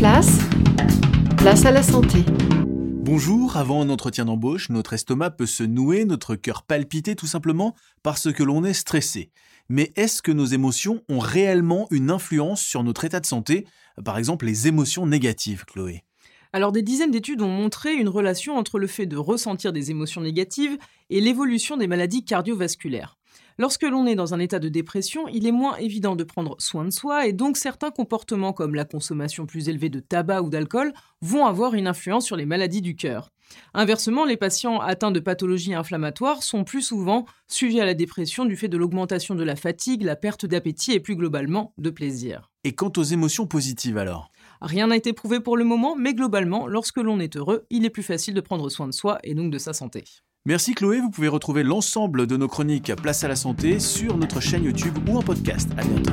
place, place à la santé. Bonjour, avant un entretien d'embauche, notre estomac peut se nouer, notre cœur palpiter tout simplement parce que l'on est stressé. Mais est-ce que nos émotions ont réellement une influence sur notre état de santé? Par exemple, les émotions négatives, Chloé. Alors des dizaines d'études ont montré une relation entre le fait de ressentir des émotions négatives et l'évolution des maladies cardiovasculaires. Lorsque l'on est dans un état de dépression, il est moins évident de prendre soin de soi et donc certains comportements comme la consommation plus élevée de tabac ou d'alcool vont avoir une influence sur les maladies du cœur. Inversement, les patients atteints de pathologies inflammatoires sont plus souvent sujets à la dépression du fait de l'augmentation de la fatigue, la perte d'appétit et plus globalement de plaisir. Et quant aux émotions positives alors? Rien n'a été prouvé pour le moment, mais globalement, lorsque l'on est heureux, il est plus facile de prendre soin de soi et donc de sa santé. Merci Chloé, vous pouvez retrouver l'ensemble de nos chroniques Place à la santé sur notre chaîne YouTube ou en podcast. À bientôt.